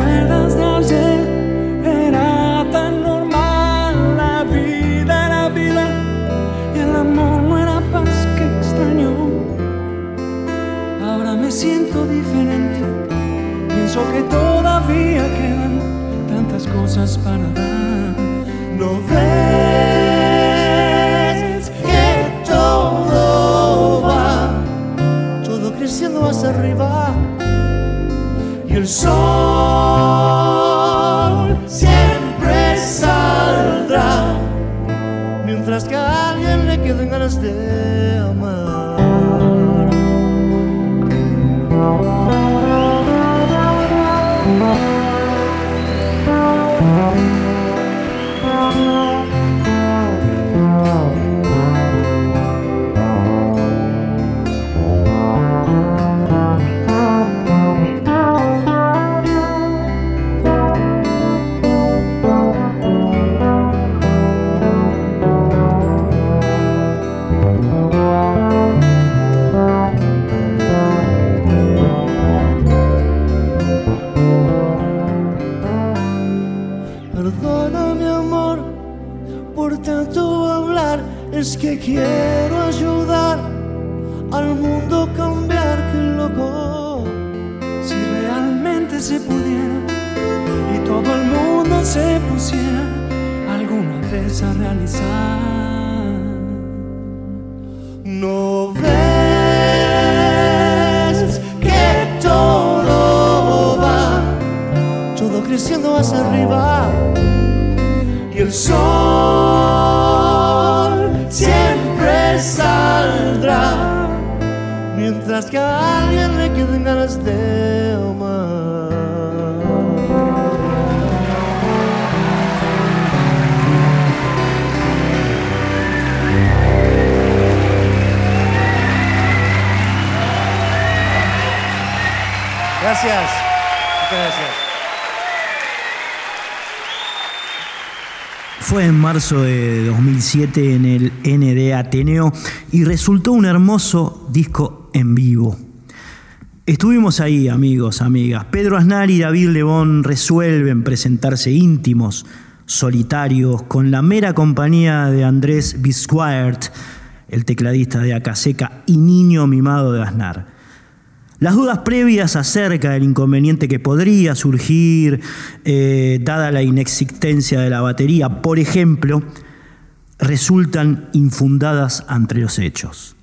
acuerdas de? Era tan normal la vida, la vida y el amor no era paz que extrañó. Ahora me siento diferente, pienso que todavía quedan tantas cosas para dar. No ves que todo va, todo creciendo hacia arriba y el sol. Quiero ayudar al mundo a cambiar, que loco. Si realmente se pudiera y todo el mundo se pusiera alguna vez a realizar. No ves que todo va, todo creciendo hacia arriba y el sol. Fue en marzo de 2007 en el ND Ateneo y resultó un hermoso disco en vivo. Estuvimos ahí, amigos, amigas. Pedro Aznar y David Lebón resuelven presentarse íntimos, solitarios, con la mera compañía de Andrés Bisquart, el tecladista de Acaseca y niño mimado de Aznar. Las dudas previas acerca del inconveniente que podría surgir, eh, dada la inexistencia de la batería, por ejemplo, resultan infundadas ante los hechos.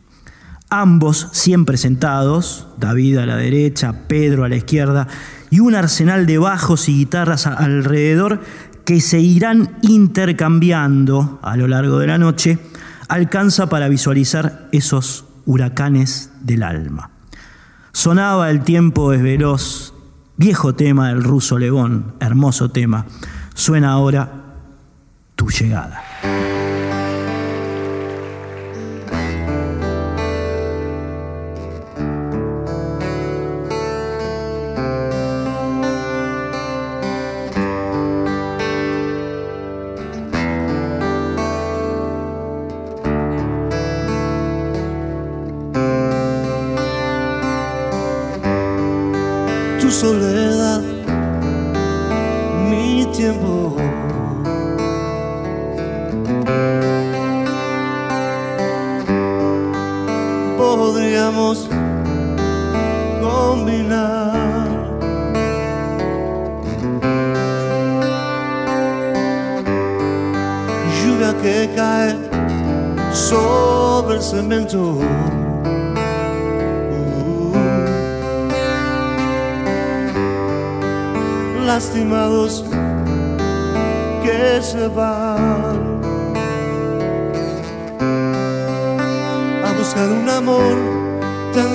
Ambos siempre sentados, David a la derecha, Pedro a la izquierda, y un arsenal de bajos y guitarras alrededor que se irán intercambiando a lo largo de la noche, alcanza para visualizar esos huracanes del alma. Sonaba El tiempo es veloz, viejo tema del ruso Legón, hermoso tema. Suena ahora tu llegada.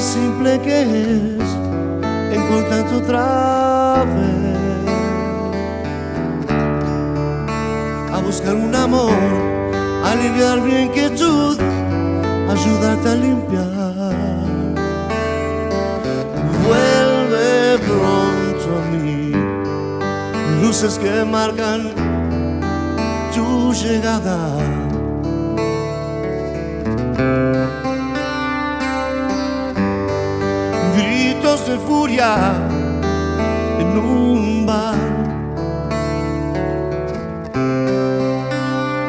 Simple que es encontrarte otra vez a buscar un amor aliviar mi inquietud ayudarte a limpiar vuelve pronto a mí luces que marcan tu llegada. En un bar.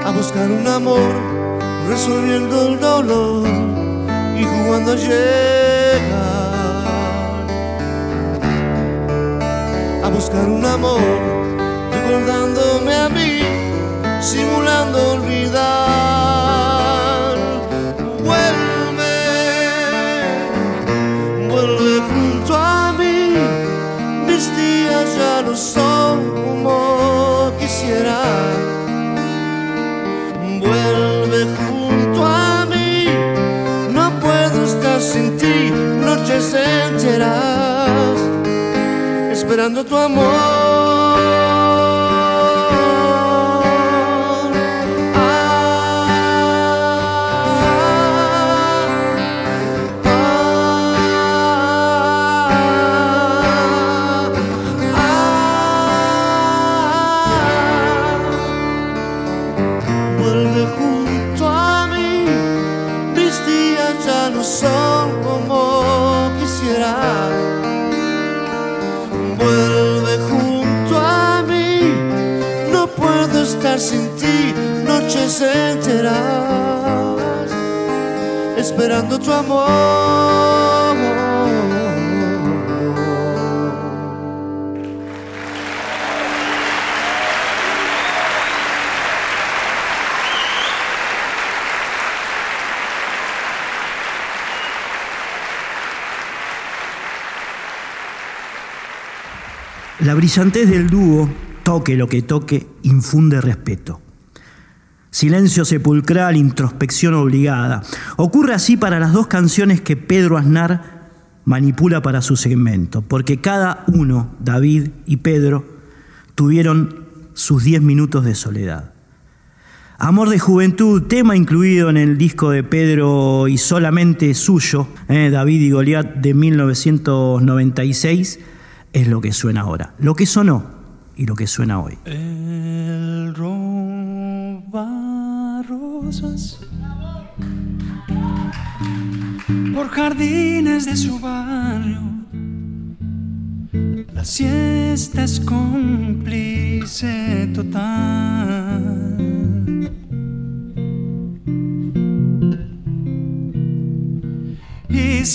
A buscar un amor, resolviendo el dolor y jugando a llegar. A buscar un amor recordándome a mí, simulando olvidar. Como quisiera. Vuelve junto a mí, no puedo estar sin ti, noches enteras, esperando tu amor. Esperando tu amor. La brillantez del dúo toque lo que toque, infunde respeto. Silencio sepulcral, introspección obligada. Ocurre así para las dos canciones que Pedro Aznar manipula para su segmento, porque cada uno, David y Pedro, tuvieron sus diez minutos de soledad. Amor de Juventud, tema incluido en el disco de Pedro y solamente suyo, eh, David y Goliat de 1996, es lo que suena ahora. Lo que sonó y lo que suena hoy. El por jardines de su barrio. La siesta es cómplice total. Y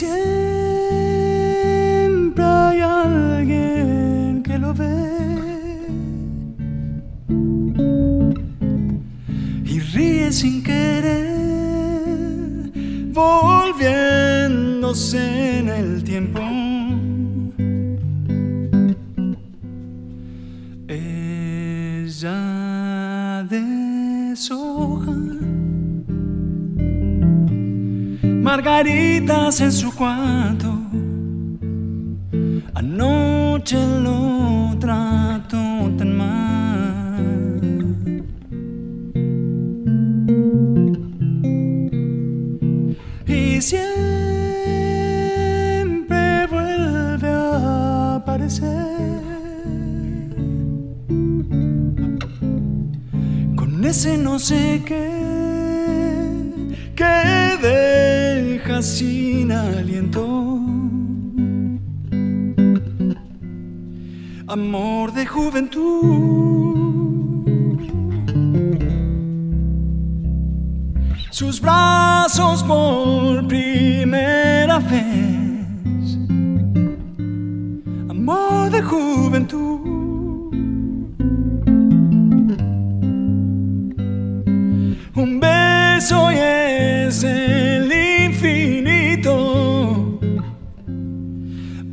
sin querer, volviéndose en el tiempo. Ella deshoja margaritas en su cuarto. Anoche lo trato mal. siempre vuelve a aparecer con ese no sé qué que deja sin aliento. Amor de juventud sus brazos por primera vez. Amor de juventud. Un beso y es el infinito.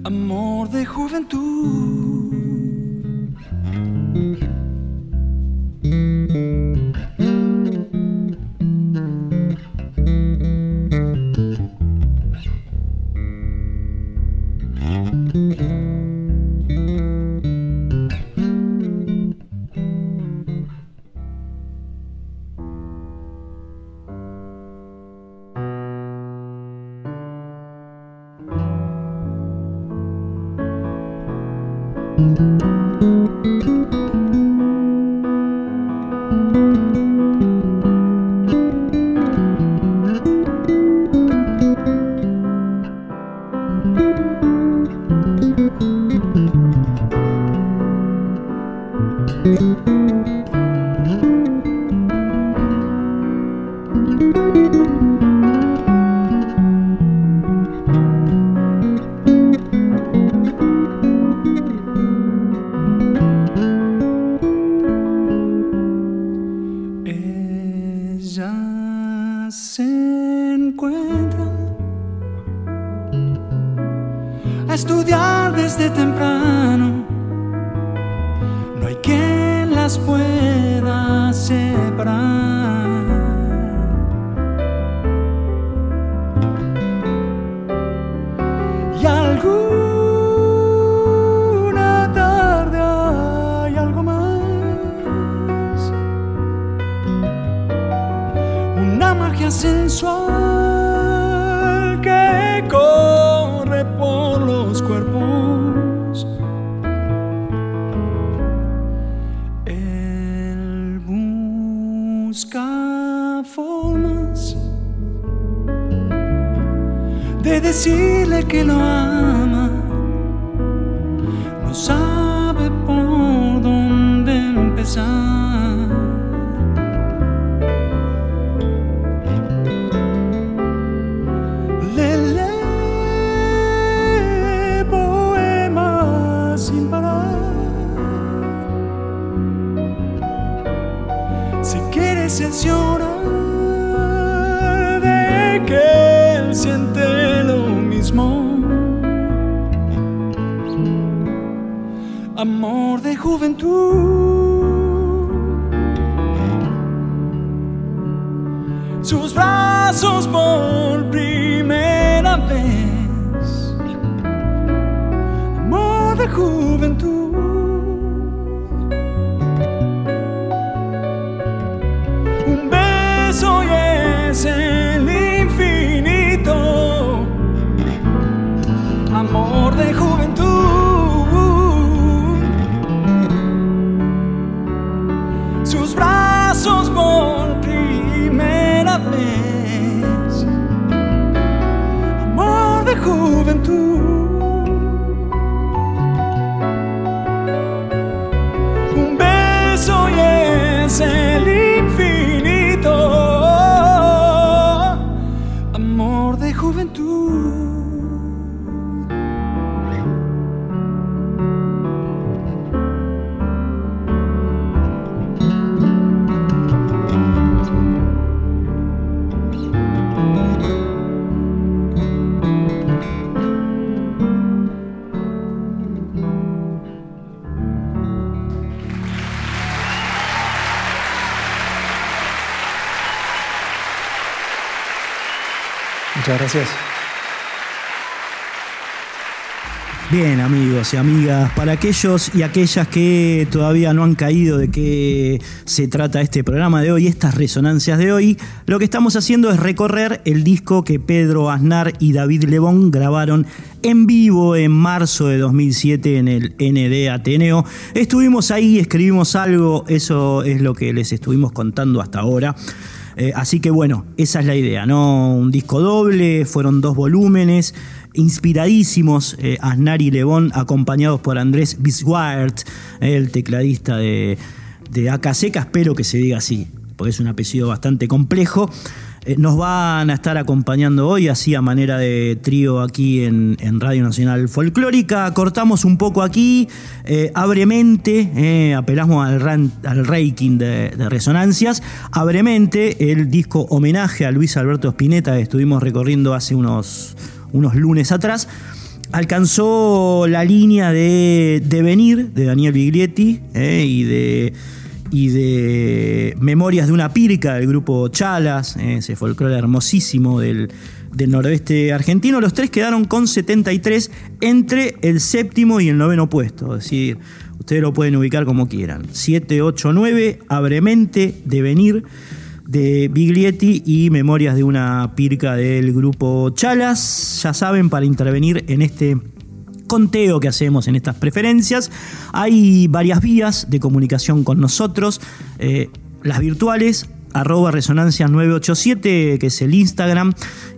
Amor de juventud. Amor de juventud. sus brazos por primera vez. Gracias. Bien, amigos y amigas, para aquellos y aquellas que todavía no han caído de qué se trata este programa de hoy, estas resonancias de hoy, lo que estamos haciendo es recorrer el disco que Pedro Aznar y David Lebón grabaron en vivo en marzo de 2007 en el ND Ateneo. Estuvimos ahí, escribimos algo, eso es lo que les estuvimos contando hasta ahora. Eh, así que bueno, esa es la idea, ¿no? Un disco doble, fueron dos volúmenes, inspiradísimos, eh, Aznar y Lebón, acompañados por Andrés Biswart, el tecladista de, de Acaseca, espero que se diga así, porque es un apellido bastante complejo. Eh, nos van a estar acompañando hoy, así a manera de trío aquí en, Radio Nacional Folclórica. Cortamos un poco aquí, eh, abremente, eh, apelamos al, al ranking de, resonancias. Abremente, el disco homenaje a Luis Alberto Spinetta que estuvimos recorriendo hace unos, unos lunes atrás alcanzó la línea de Devenir de Daniel Biglietti y de y de Memorias de una Pirca del grupo Chalas, eh, ese folclore hermosísimo del, noroeste argentino. Los tres quedaron con 73 entre el séptimo y el noveno puesto. Es decir, ustedes lo pueden ubicar como quieran. 7, 8, 9, Abremente, Devenir de Biglietti y Memorias de una Pirca del grupo Chalas. Ya saben, para intervenir en este conteo que hacemos en estas preferencias. Hay varias vías de comunicación con nosotros, eh, las virtuales, arroba resonancia 987, que es el Instagram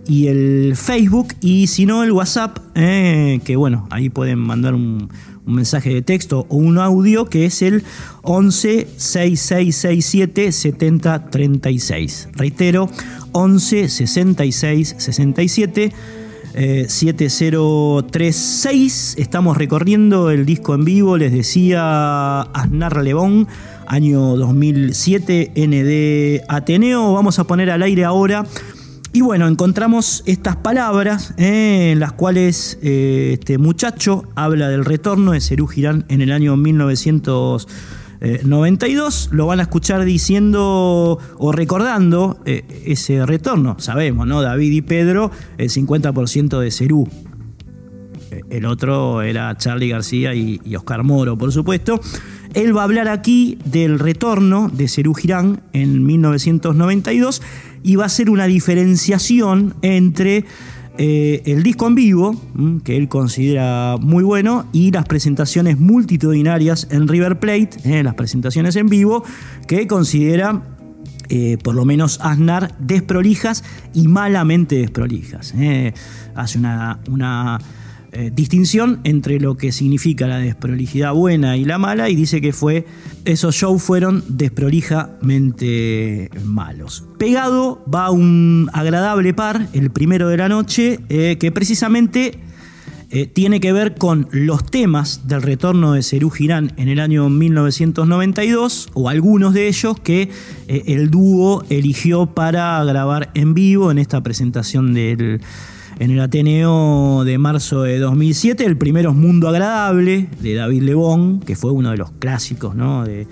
y el Facebook, y si no el WhatsApp, eh, que bueno, ahí pueden mandar un, mensaje de texto o un audio, que es el 11 6667 7036. Reitero, 11 66 67 7036. Eh, Estamos recorriendo el disco en vivo, les decía Aznar Lebón, año 2007, ND Ateneo. Vamos a poner al aire ahora. Y bueno, encontramos estas palabras eh, en las cuales eh, este muchacho habla del retorno de Cerú Girán en el año 1900. 92 eh, lo van a escuchar diciendo o recordando eh, ese retorno. Sabemos, ¿no? David y Pedro, el 50% de Cerú. Eh, el otro era Charlie García y, Oscar Moro, por supuesto. Él va a hablar aquí del retorno de Cerú Girán en 1992 y va a hacer una diferenciación entre eh, el disco en vivo, mm, que él considera muy bueno, y las presentaciones multitudinarias en River Plate, eh, las presentaciones en vivo, que considera, eh, por lo menos Aznar, desprolijas y malamente desprolijas. hace una, una eh, distinción entre lo que significa la desprolijidad buena y la mala y dice que fue esos shows fueron desprolijamente malos. Pegado va un agradable par, el primero de la noche, eh, que precisamente eh, tiene que ver con los temas del retorno de Cerú Girán en el año 1992, o algunos de ellos que el dúo eligió para grabar en vivo en esta presentación del en el Ateneo de marzo de 2007. El primero es Mundo Agradable, de David Lebón, que fue uno de los clásicos de,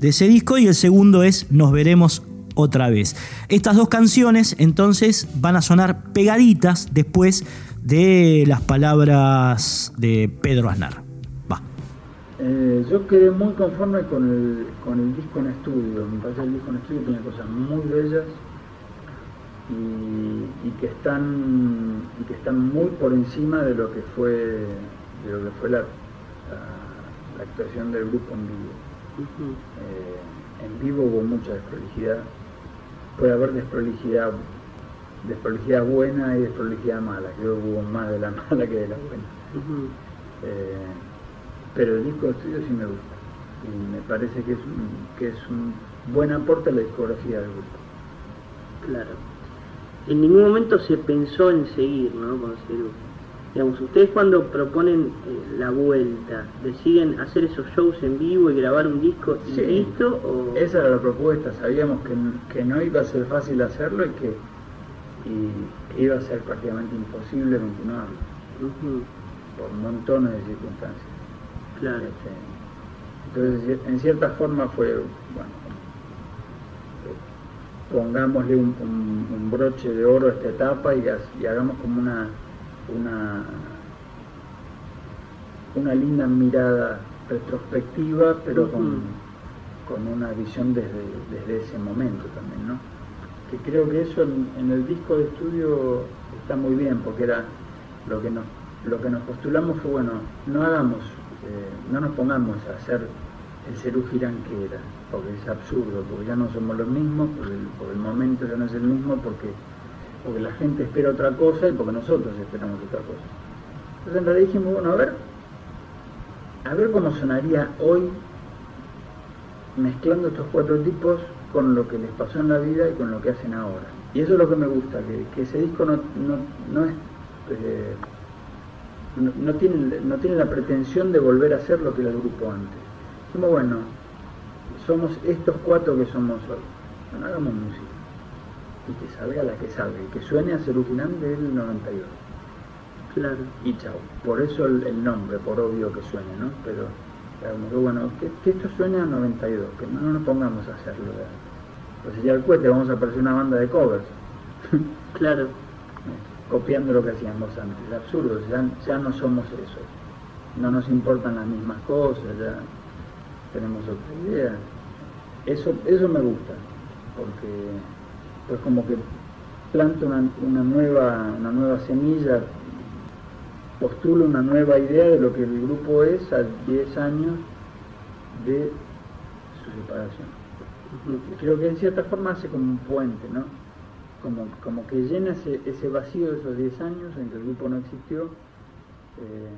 ese disco, y el segundo es Nos veremos otra vez. Estas dos canciones entonces van a sonar pegaditas después de las palabras de Pedro Aznar. Va. Eh, yo quedé muy conforme con el, con el disco en estudio. Me parece que el disco en estudio tiene cosas muy bellas y, que están y que están muy por encima de lo que fue de lo que fue la, la, actuación del grupo en vivo. Eh, en vivo hubo mucha desprolijidad. Puede haber desprolijidad, desprolijidad buena y desprolijidad mala. Creo que hubo más de la mala que de la buena. Eh, pero el disco de estudio sí me gusta. Y me parece que es un, que es un buen aporte a la discografía del grupo. Claro en ningún momento se pensó en seguir, ¿no? Con Digamos, ustedes cuando proponen eh, la vuelta, ¿deciden hacer esos shows en vivo y grabar un disco y listo? O... Esa era la propuesta, sabíamos que, no iba a ser fácil hacerlo y que iba a ser prácticamente imposible continuarlo, por montones de circunstancias. Claro. Este, entonces, en cierta forma fue, pongámosle un, broche de oro a esta etapa y, hagamos como una, una, una linda mirada retrospectiva, pero con, con, una visión desde, desde, ese momento también, ¿no? Que creo que eso en, el disco de estudio está muy bien, porque era lo que nos, lo que nos postulamos fue, bueno, no hagamos, eh, no nos pongamos a hacer el Cerú Girán que era, porque es absurdo, porque ya no somos los mismos, por el, momento ya no es el mismo, porque, porque la gente espera otra cosa y porque nosotros esperamos otra cosa. Entonces en realidad dijimos, bueno, a ver, a ver cómo sonaría hoy mezclando estos cuatro tipos con lo que les pasó en la vida y con lo que hacen ahora. Y eso es lo que me gusta, que, ese disco no, no, es... Eh, no, tiene, no tiene la pretensión de volver a ser lo que era el grupo antes. Como bueno, somos estos cuatro que somos hoy. Bueno, hagamos música. Y que salga la que salga. Y que suene a Ceruginán del 92. Claro. Y chao. Por eso el, nombre, por obvio que suene, ¿no? Pero, bueno, que, esto suene a 92, que no, nos pongamos a hacerlo. Pues ya el cohete vamos a aparecer una banda de covers. claro. Copiando lo que hacíamos antes. Absurdo, ya, ya no somos eso. No nos importan las mismas cosas, ya tenemos otra idea. Eso, eso me gusta, porque pues como que planta una, nueva, una nueva semilla, postula una nueva idea de lo que el grupo es a 10 años de su separación. Creo que en cierta forma hace como un puente, ¿no? Como, como que llena ese, vacío de esos 10 años en que el grupo no existió. Eh,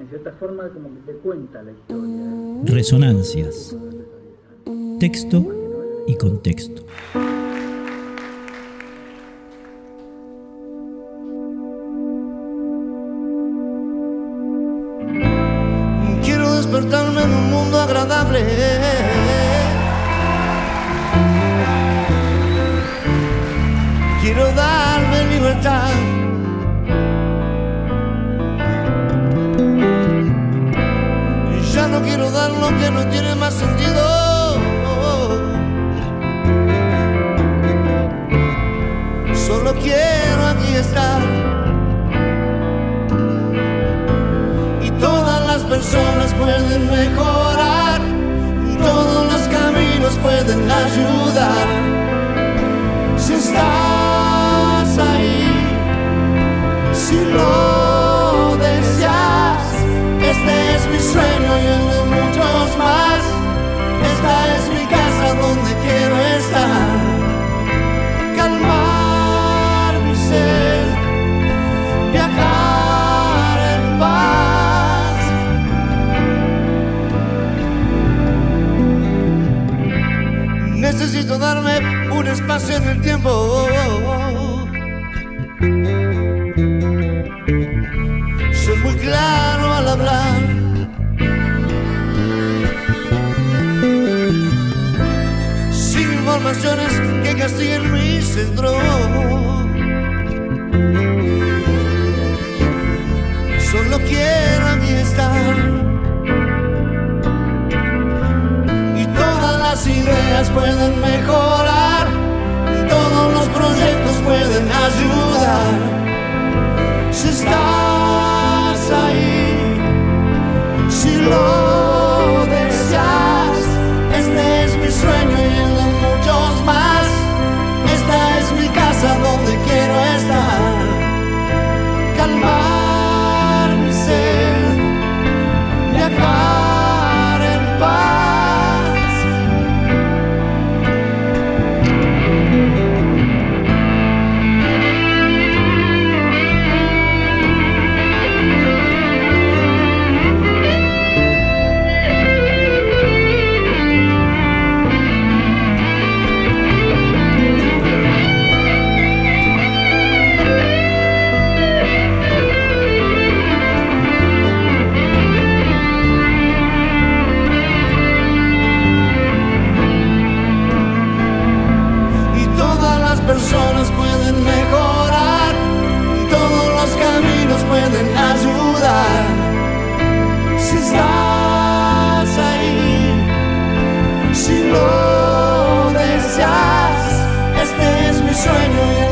en cierta forma como que te cuenta la historia. Resonancias. Texto y contexto. Quiero despertarme en un mundo agradable. Quiero darme libertad. Lo que no tiene más sentido. Solo quiero aquí estar. Y todas las personas pueden mejorar. Todos los caminos pueden ayudar. Un espacio en el tiempo. Soy muy claro al hablar. Sin informaciones que castiguen mi centro. Solo quiero estar. Y todas las ideas pueden mejorar. Si estás ahí, si lo sueño. y el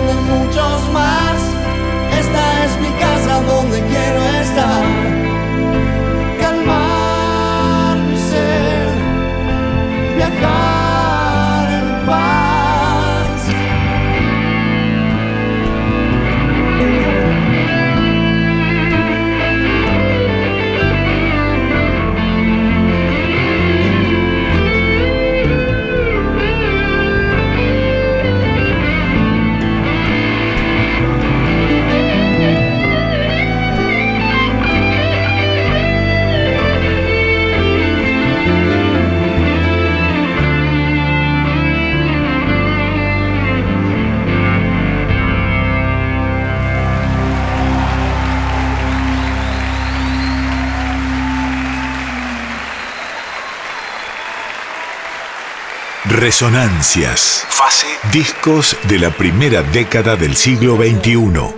Resonancias. Fase. Discos de la primera década del siglo XXI.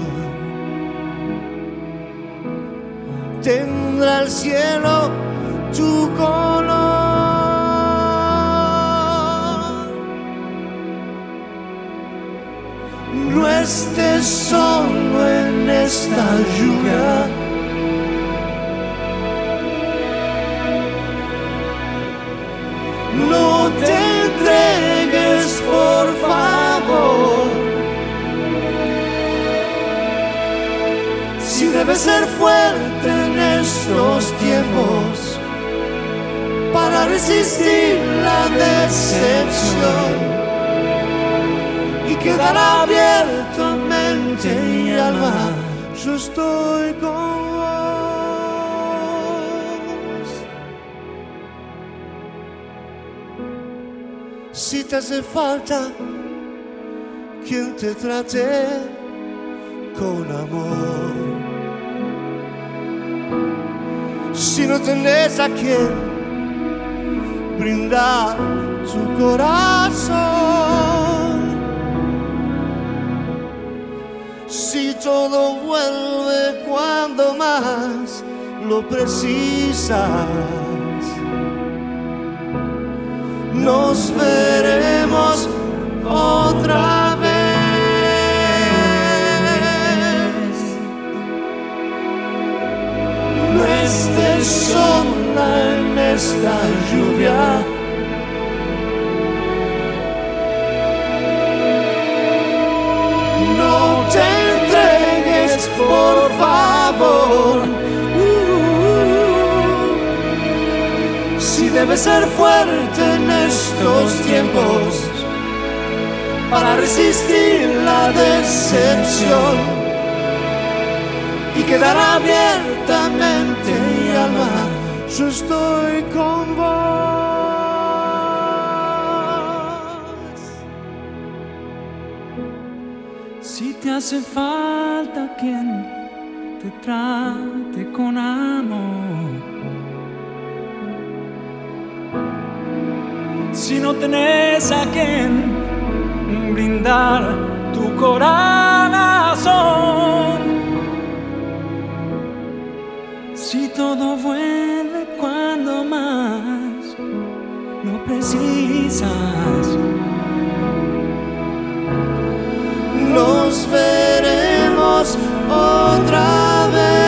Tendrá el cielo tu color. No estés solo en esta lluvia. No te entregues, por favor. Si debes ser fuerte en estos tiempos para resistir la decepción y quedar abierto mente y alma. Yo estoy con vos. Si te hace falta quien te trate con amor. Si no tenés a quien brindar tu corazón. si todo vuelve cuando más lo precisas. Nos veremos otra vez. No estés sola en esta lluvia. No te por favor. si debes ser fuerte en estos tiempos para resistir la decepción y quedar abiertamente y alma, yo estoy con vos. Si te hace falta quien te trate con amor. Si no tenés a quien brindar tu corazón. Si todo vuelve cuando más lo precisas nos veremos otra vez.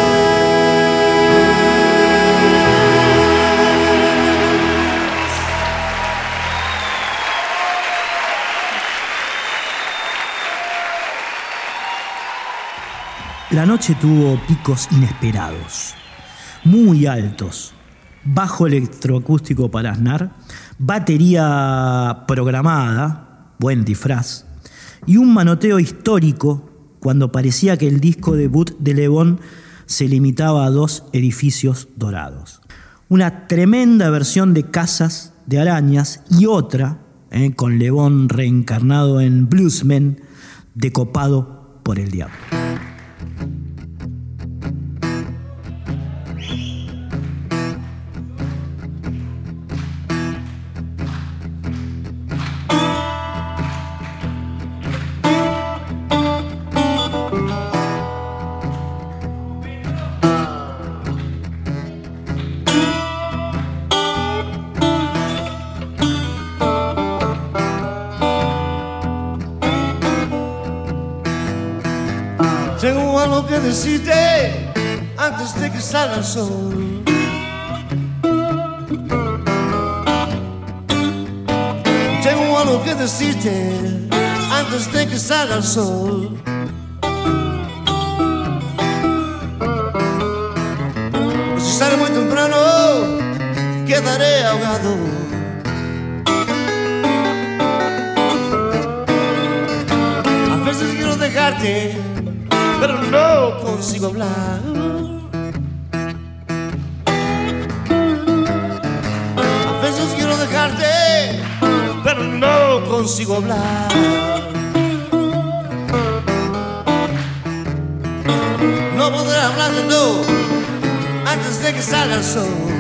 La noche tuvo picos inesperados, muy altos, bajo electroacústico para Aznar, batería programada, buen disfraz, y un manoteo histórico cuando parecía que el disco debut de Lebón se limitaba a dos edificios dorados. Una tremenda versión de Casas de Arañas y otra, eh, con Lebón reencarnado en bluesman, decopado por el diablo. Salga el sol. Tengo algo que decirte antes de que salga el sol. Consigo hablar. No podré hablarte, no, antes de que salga el sol.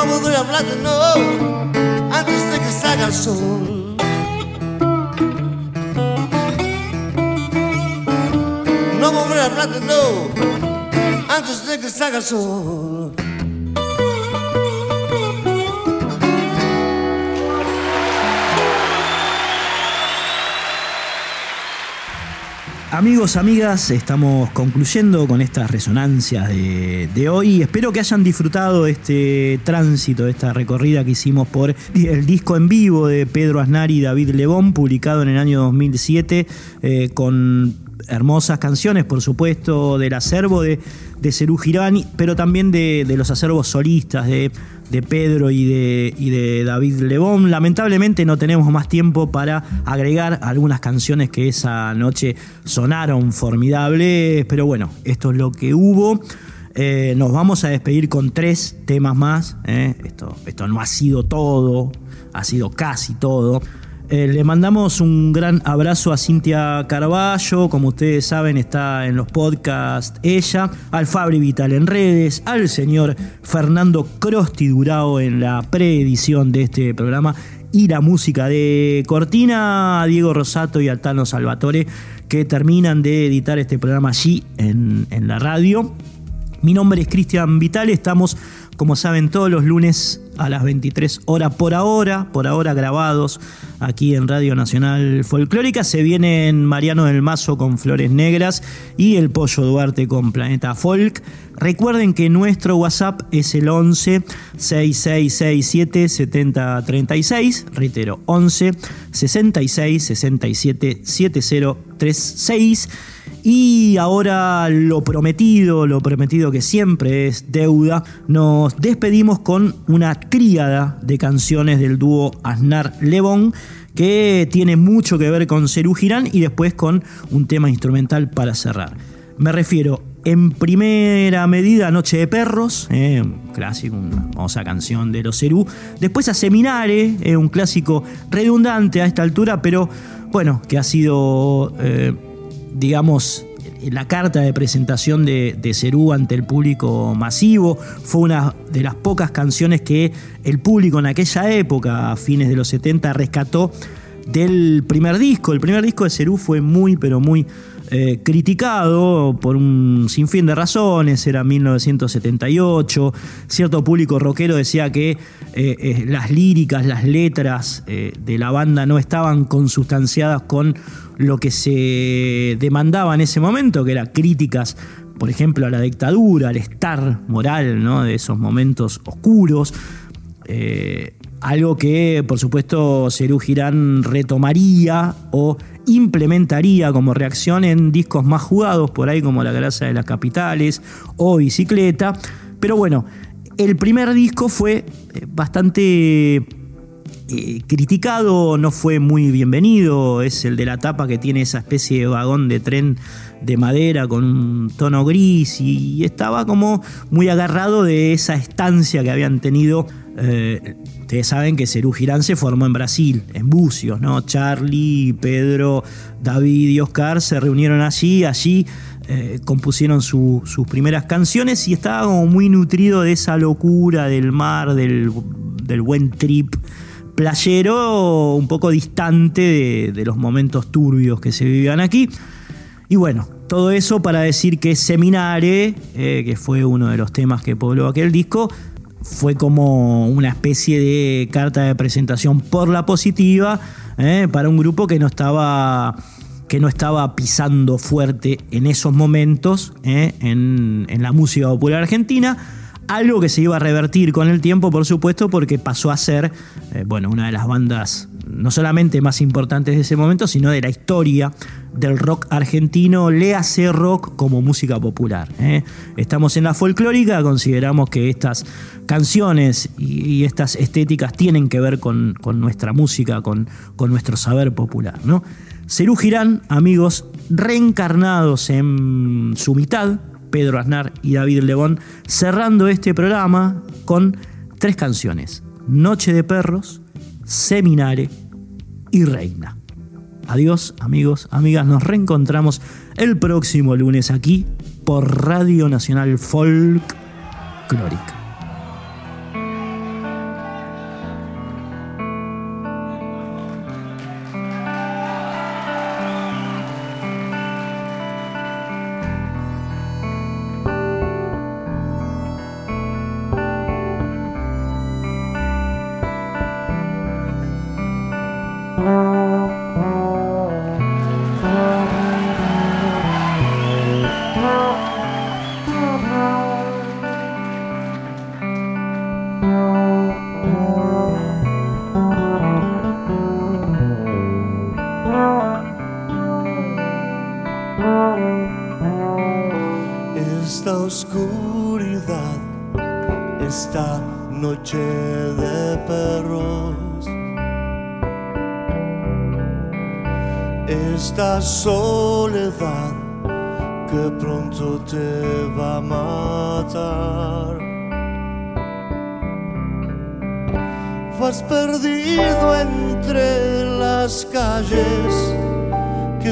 No podré hablarte, no, antes de que salga el sol. No podré hablarte, no, antes de que salga el sol. Amigos, amigas, estamos concluyendo con estas resonancias de, hoy. Espero que hayan disfrutado este tránsito, esta recorrida que hicimos por el disco en vivo de Pedro Aznar y David Lebón, publicado en el año 2007, eh, con hermosas canciones, por supuesto, del acervo de, de Cerú Girani, pero también de, de los acervos solistas de, de Pedro y de, y de David Lebón. Lamentablemente no tenemos más tiempo para agregar algunas canciones que esa noche sonaron formidables, pero bueno, esto es lo que hubo. Eh, nos vamos a despedir con tres temas más. ¿eh? Esto, esto no ha sido todo, ha sido casi todo. Eh, le mandamos un gran abrazo a Cintia Carballo, como ustedes saben está en los podcasts ella, al Fabri Vital en redes, al señor Fernando Crosti Durao en la preedición de este programa y la música de Cortina, a Diego Rosato y al Tano Salvatore que terminan de editar este programa allí en, en la radio. Mi nombre es Cristian Vital, estamos como saben todos los lunes a las 23 horas por ahora, por ahora grabados aquí en Radio Nacional Folclórica. Se vienen Mariano del Mazo con Flores Negras y el Pollo Duarte con Planeta Folk. Recuerden que nuestro WhatsApp es el 11 6667 7036. Reitero, 11 66 67 7036. Y ahora lo prometido, lo prometido que siempre es deuda, nos despedimos con una tríada de canciones del dúo Aznar Lebón que tiene mucho que ver con Cerú Girán y después con un tema instrumental para cerrar. Me refiero en primera medida Noche de Perros, eh, un clásico, una famosa canción de los Cerú. Después a Seminare, eh, un clásico redundante a esta altura, pero bueno, que ha sido, eh, digamos, la carta de presentación de, de Cerú ante el público masivo. Fue una de las pocas canciones que el público en aquella época, a fines de los 70, rescató del primer disco. El primer disco de Cerú fue muy, pero muy eh, criticado por un sinfín de razones, era 1978, cierto público rockero decía que eh, eh, las líricas, las letras de la banda no estaban consustanciadas con lo que se demandaba en ese momento, que eran críticas por ejemplo, a la dictadura, al estar moral de esos momentos oscuros. algo que, por supuesto, Cerú Girán retomaría o implementaría como reacción en discos más jugados, por ahí como La Grasa de las Capitales o Bicicleta. Pero bueno, el primer disco fue eh, bastante eh, criticado, no fue muy bienvenido, es el de la tapa que tiene esa especie de vagón de tren de madera con un tono gris y estaba como muy agarrado de esa estancia que habían tenido eh, ustedes saben que Cerú Girán se formó en Brasil, en Bucios, ¿no? Charlie, Pedro, David y Oscar se reunieron allí, allí eh, compusieron sus primeras canciones y estaba como muy nutrido de esa locura del mar, del, buen trip playero, un poco distante de, los momentos turbios que se vivían aquí. Y bueno, todo eso para decir que Seminare, eh, que fue uno de los temas que pobló aquel disco, fue como una especie de carta de presentación por la positiva ¿eh? para un grupo que no estaba que no estaba pisando fuerte en esos momentos ¿eh? en, en la música popular argentina algo que se iba a revertir con el tiempo, por supuesto, porque pasó a ser eh, bueno, una de las bandas no solamente más importantes de ese momento, sino de la historia del rock argentino, le hace rock como música popular. ¿eh? Estamos en la folclórica, consideramos que estas canciones y, estas estéticas tienen que ver con, nuestra música, con, nuestro saber popular. ¿no? Cerú Girán, amigos, reencarnados en su mitad, Pedro Aznar y David Lebón, cerrando este programa con tres canciones. Noche de Perros, Seminare y Reina. Adiós amigos, amigas, nos reencontramos el próximo lunes aquí por Radio Nacional Folk Clórica.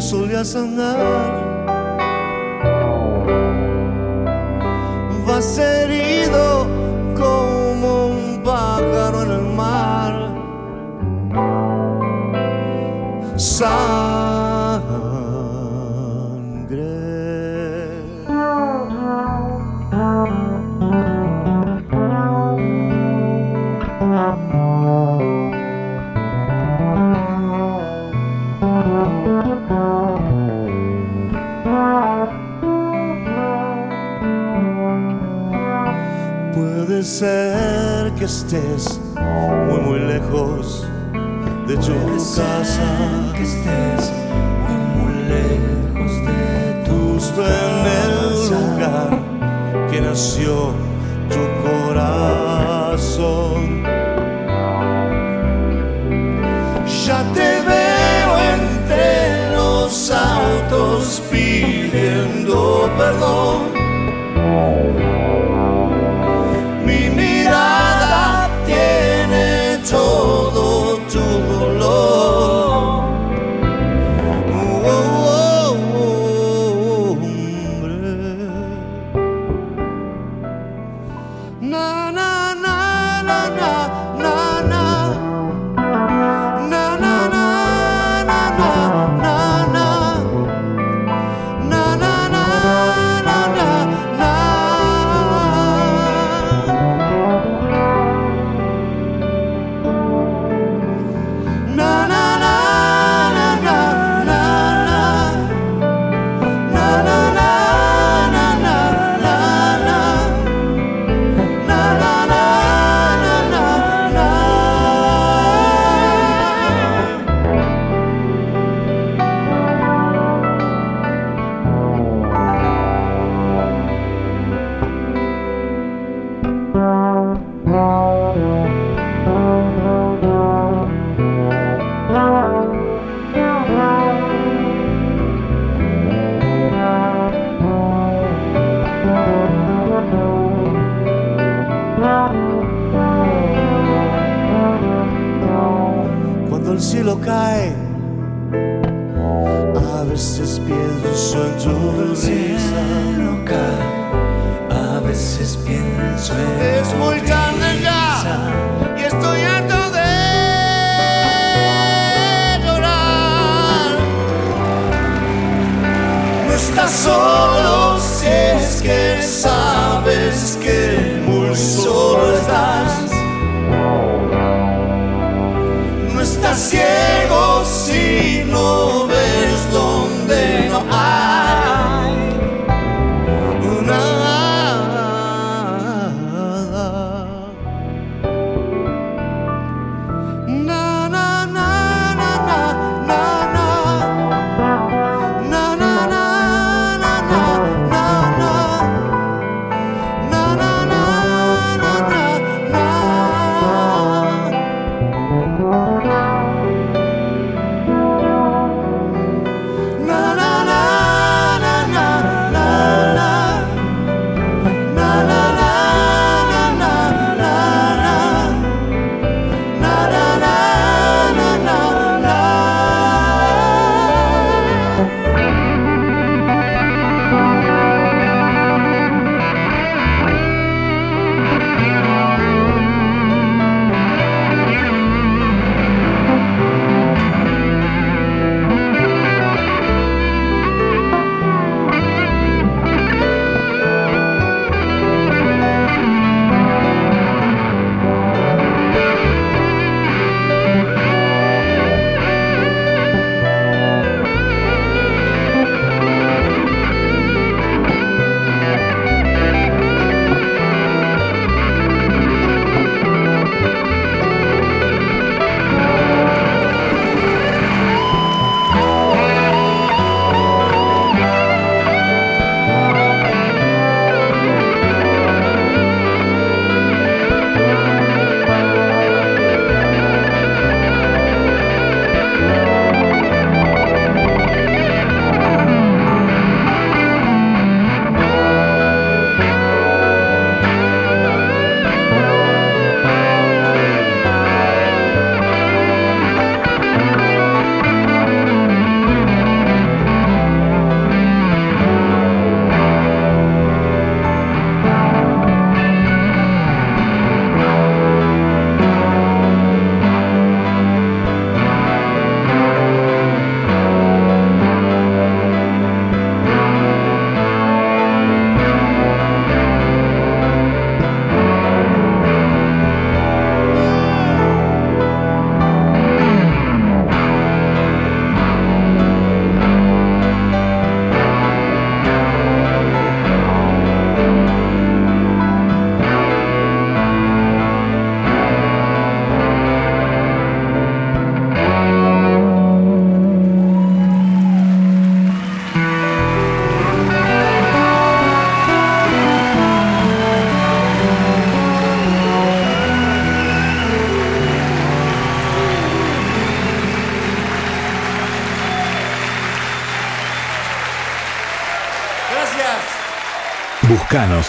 Solías andar. Puede ser que estés muy muy lejos de tu Puede casa. Ser que estés muy muy lejos de tu en el lugar que nació tu corazón. Ya te veo entre los autos pidiendo perdón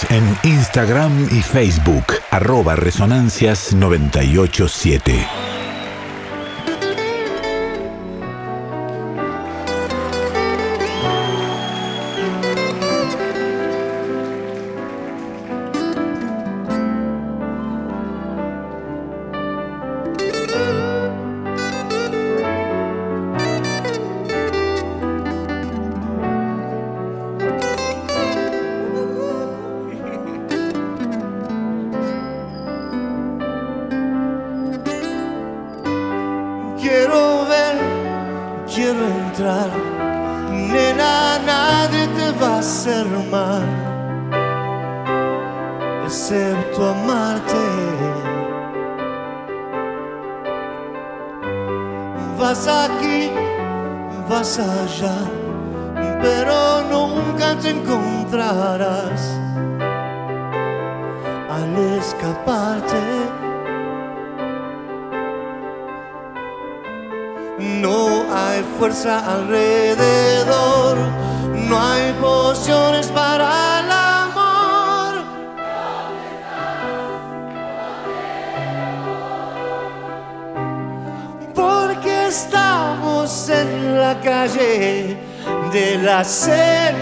En Instagram y Facebook, arroba resonancias987. Calle de la sed.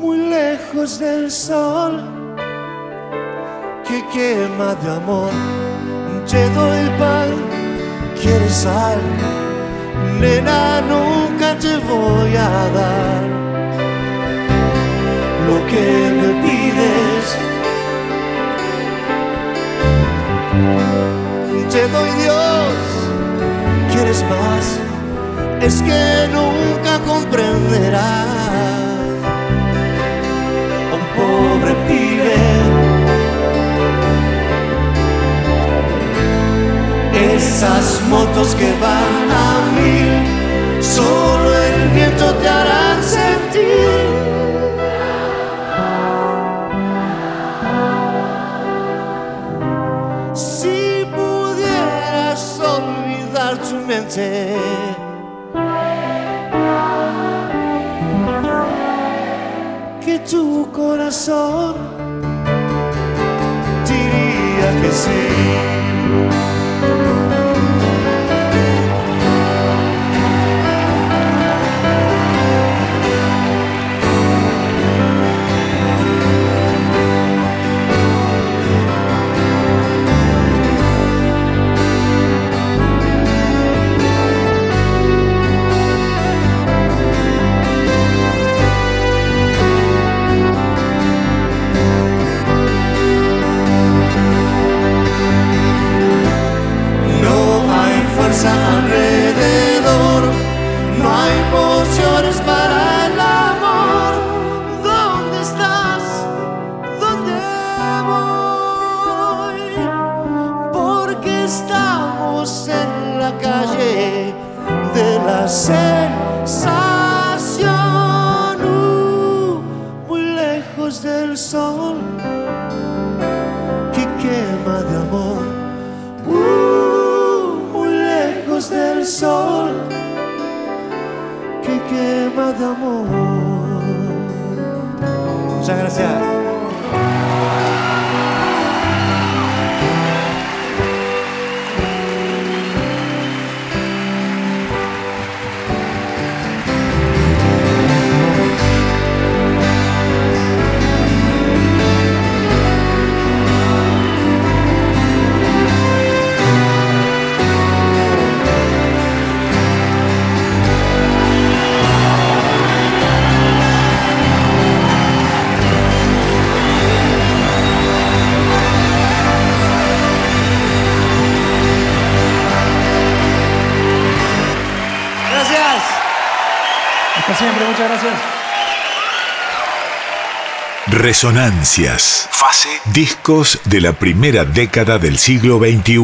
Muy lejos del sol que quema de amor te doy pan, quieres sal, nena, nunca te voy a dar lo que me pides. Te doy Dios, más, es que nunca comprenderás un pobre pibe. Esas motos que van a mil, solo el viento te sentir. Que tu corazón diría que sí. Resonancias. Fase. Discos de la primera década del siglo XXI.